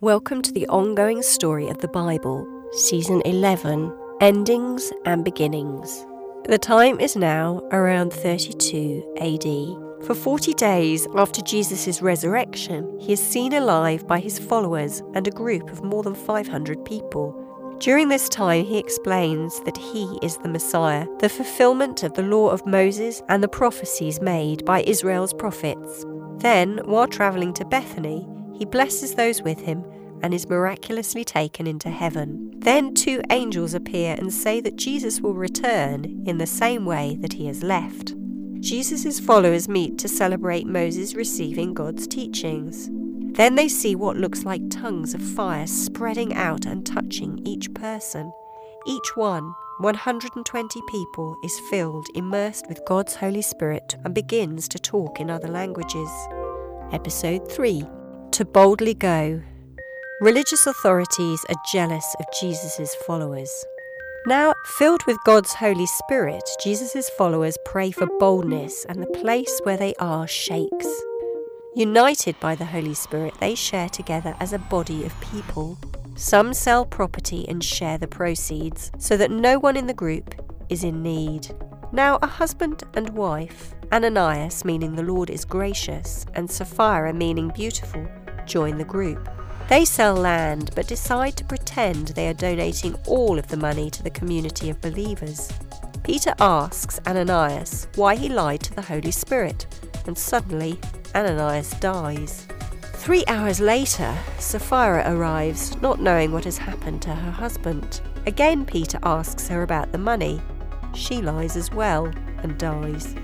Welcome to the ongoing story of the Bible, Season 11 Endings and Beginnings. The time is now around 32 AD. For 40 days after Jesus' resurrection, he is seen alive by his followers and a group of more than 500 people. During this time, he explains that he is the Messiah, the fulfillment of the law of Moses and the prophecies made by Israel's prophets. Then, while travelling to Bethany, he blesses those with him and is miraculously taken into heaven. Then two angels appear and say that Jesus will return in the same way that he has left. Jesus' followers meet to celebrate Moses receiving God's teachings. Then they see what looks like tongues of fire spreading out and touching each person. Each one, 120 people, is filled, immersed with God's Holy Spirit, and begins to talk in other languages. Episode 3 To boldly go. Religious authorities are jealous of Jesus' followers. Now, filled with God's Holy Spirit, Jesus' followers pray for boldness, and the place where they are shakes. United by the Holy Spirit, they share together as a body of people. Some sell property and share the proceeds so that no one in the group is in need. Now, a husband and wife, Ananias meaning the Lord is gracious, and Sapphira meaning beautiful, join the group. They sell land but decide to pretend they are donating all of the money to the community of believers. Peter asks Ananias why he lied to the Holy Spirit, and suddenly Ananias dies. Three hours later, Sapphira arrives, not knowing what has happened to her husband. Again, Peter asks her about the money. She lies as well and dies.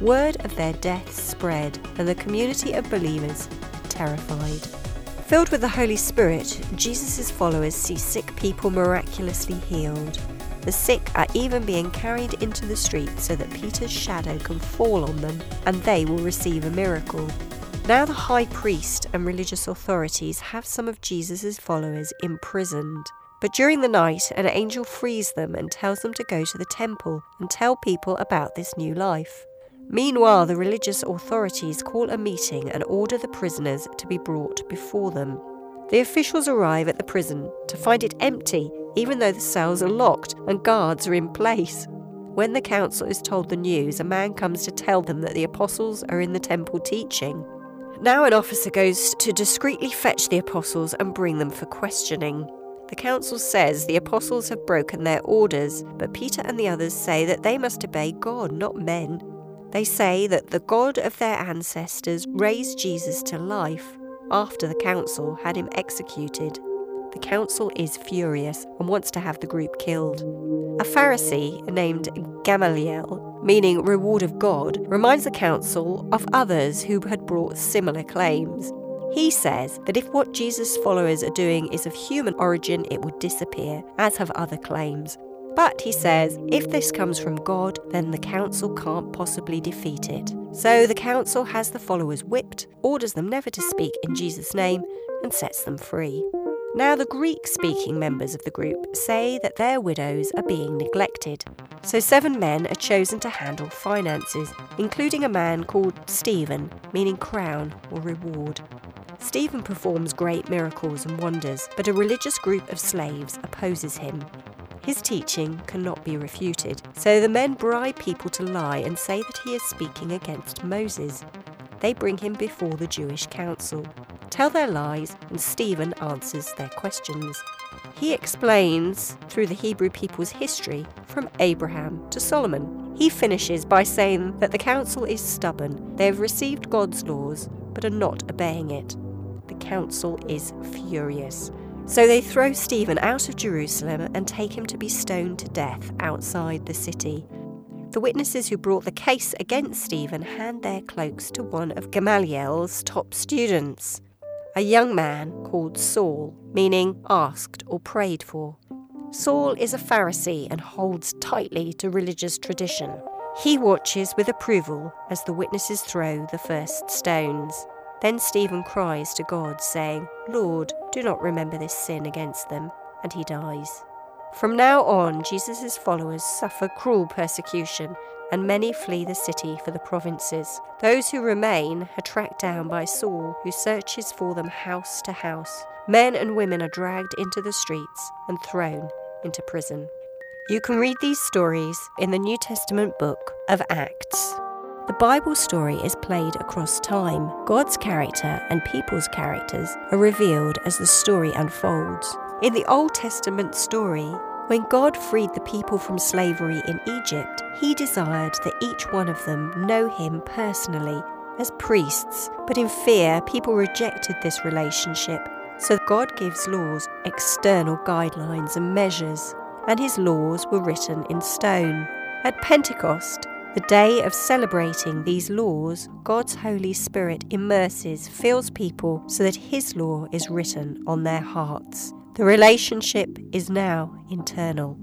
Word of their deaths spread, and the community of believers terrified. Filled with the Holy Spirit, Jesus' followers see sick people miraculously healed. The sick are even being carried into the street so that Peter's shadow can fall on them and they will receive a miracle. Now, the high priest and religious authorities have some of Jesus' followers imprisoned. But during the night, an angel frees them and tells them to go to the temple and tell people about this new life. Meanwhile, the religious authorities call a meeting and order the prisoners to be brought before them. The officials arrive at the prison to find it empty, even though the cells are locked and guards are in place. When the council is told the news, a man comes to tell them that the apostles are in the temple teaching. Now, an officer goes to discreetly fetch the apostles and bring them for questioning. The council says the apostles have broken their orders, but Peter and the others say that they must obey God, not men. They say that the God of their ancestors raised Jesus to life after the council had him executed. The council is furious and wants to have the group killed. A Pharisee named Gamaliel, meaning reward of God, reminds the council of others who had brought similar claims. He says that if what Jesus' followers are doing is of human origin, it would disappear, as have other claims. But he says if this comes from God, then the council can't possibly defeat it. So the council has the followers whipped, orders them never to speak in Jesus' name, and sets them free. Now, the Greek speaking members of the group say that their widows are being neglected. So, seven men are chosen to handle finances, including a man called Stephen, meaning crown or reward. Stephen performs great miracles and wonders, but a religious group of slaves opposes him. His teaching cannot be refuted, so the men bribe people to lie and say that he is speaking against Moses. They bring him before the Jewish council, tell their lies, and Stephen answers their questions. He explains through the Hebrew people's history from Abraham to Solomon. He finishes by saying that the council is stubborn. They have received God's laws but are not obeying it. The council is furious. So they throw Stephen out of Jerusalem and take him to be stoned to death outside the city. The witnesses who brought the case against Stephen hand their cloaks to one of Gamaliel's top students, a young man called Saul, meaning asked or prayed for. Saul is a Pharisee and holds tightly to religious tradition. He watches with approval as the witnesses throw the first stones. Then Stephen cries to God, saying, Lord, do not remember this sin against them, and he dies. From now on, Jesus' followers suffer cruel persecution, and many flee the city for the provinces. Those who remain are tracked down by Saul, who searches for them house to house. Men and women are dragged into the streets and thrown into prison. You can read these stories in the New Testament book of Acts. The Bible story is played across time. God's character and people's characters are revealed as the story unfolds. In the Old Testament story, when God freed the people from slavery in Egypt, he desired that each one of them know him personally as priests. But in fear, people rejected this relationship. So God gives laws, external guidelines, and measures, and his laws were written in stone. At Pentecost, the day of celebrating these laws, God's Holy Spirit immerses, fills people so that His law is written on their hearts. The relationship is now internal.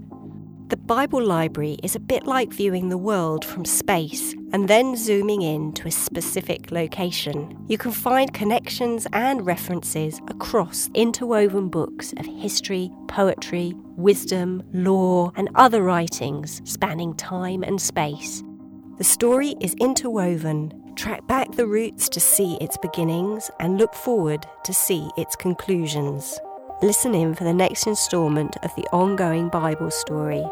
The Bible library is a bit like viewing the world from space and then zooming in to a specific location. You can find connections and references across interwoven books of history, poetry, wisdom, law, and other writings spanning time and space. The story is interwoven. Track back the roots to see its beginnings and look forward to see its conclusions. Listen in for the next instalment of the ongoing Bible story.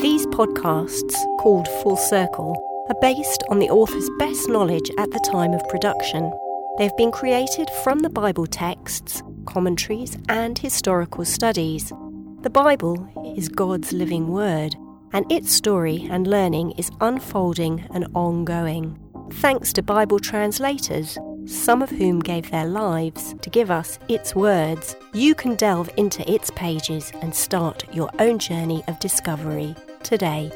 These podcasts, called Full Circle, are based on the author's best knowledge at the time of production. They've been created from the Bible texts, commentaries, and historical studies. The Bible is God's living word and its story and learning is unfolding and ongoing. Thanks to Bible translators, some of whom gave their lives to give us its words, you can delve into its pages and start your own journey of discovery today.